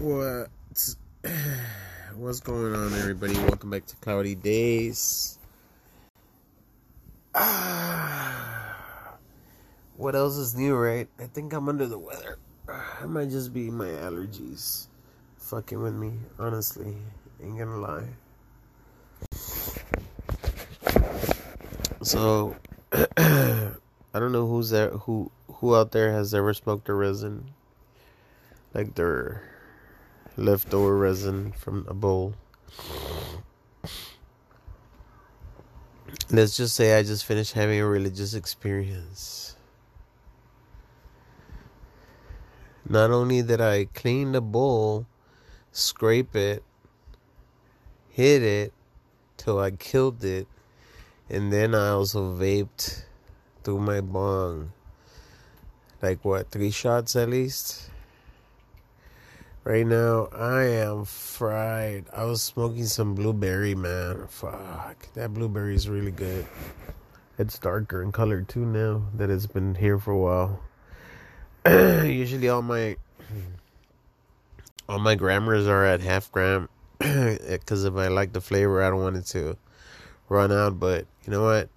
What's what's going on, everybody? Welcome back to Cloudy Days. Ah, what else is new, right? I think I'm under the weather. I might just be my allergies fucking with me. Honestly, ain't gonna lie. So, I don't know who's there, who who out there has ever smoked a resin, like their leftover resin from a bowl. Let's just say I just finished having a religious experience. Not only did I clean the bowl, scrape it, hit it till I killed it, and then I also vaped through my bong. Like what, three shots at least? Right now, I am fried. I was smoking some blueberry, man. Fuck, that blueberry is really good. It's darker in color too now that it's been here for a while. Usually, all my all my grammars are at half gram because if I like the flavor, I don't want it to run out. But you know what?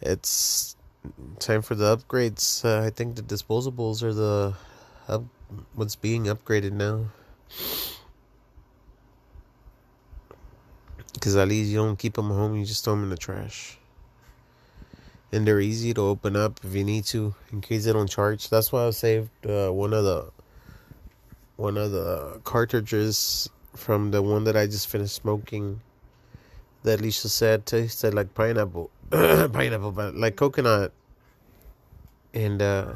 It's time for the upgrades. Uh, I think the disposables are the what's being upgraded now. Because at least you don't keep them home, you just throw them in the trash. And they're easy to open up if you need to, in case they don't charge. That's why I saved uh, one of the one of the cartridges from the one that I just finished smoking. That Lisa said tasted like pineapple, pineapple, but like coconut. And uh,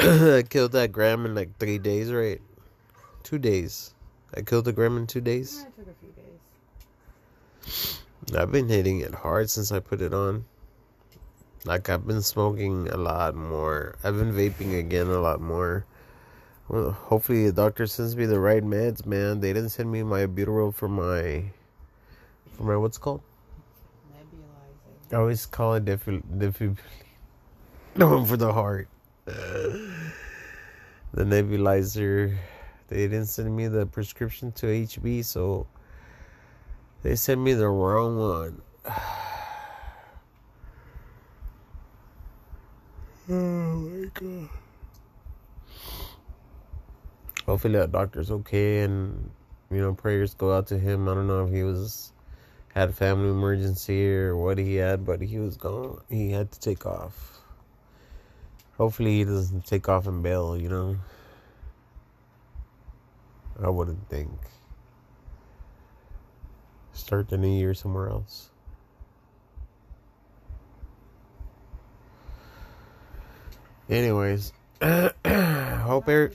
I killed that gram in like three days, right? Two days. I killed the gram in two days. Yeah, it took a few days. I've been hitting it hard since I put it on. Like I've been smoking a lot more. I've been vaping again a lot more. Well, hopefully the doctor sends me the right meds, man. They didn't send me my albuterol for my for my what's it called. Nebulizing. I always call it defi defi. No, for the heart. the nebulizer. They didn't send me the prescription to HB, so they sent me the wrong one. oh my god. Hopefully that doctor's okay and you know prayers go out to him. I don't know if he was had a family emergency or what he had, but he was gone. He had to take off. Hopefully he doesn't take off and bail, you know. I wouldn't think. Start the new year somewhere else. Anyways, hope er-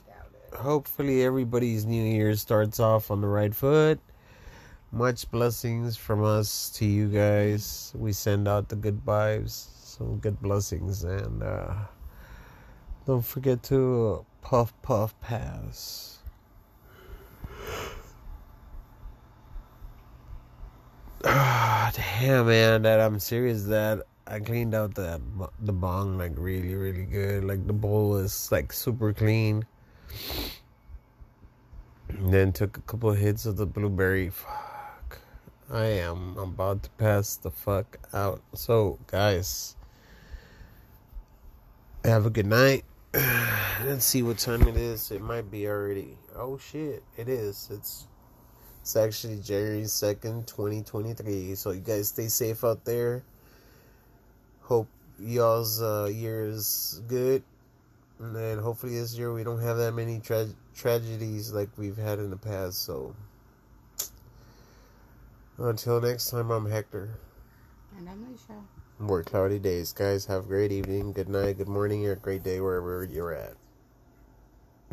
hopefully everybody's new year starts off on the right foot. Much blessings from us to you guys. We send out the good vibes, some good blessings, and uh, don't forget to puff puff pass. Ah, damn, man, that I'm serious. That I cleaned out the the bong like really, really good. Like the bowl was like super clean. And then took a couple of hits of the blueberry. Fuck, I am about to pass the fuck out. So, guys, have a good night. Let's see what time it is. It might be already. Oh shit, it is. It's it's actually January 2nd, 2023. So you guys stay safe out there. Hope y'all's uh, year is good. And then hopefully this year we don't have that many tra- tragedies like we've had in the past. So until next time, I'm Hector. And I'm Alicia. More cloudy days. Guys, have a great evening, good night, good morning, or a great day wherever you're at.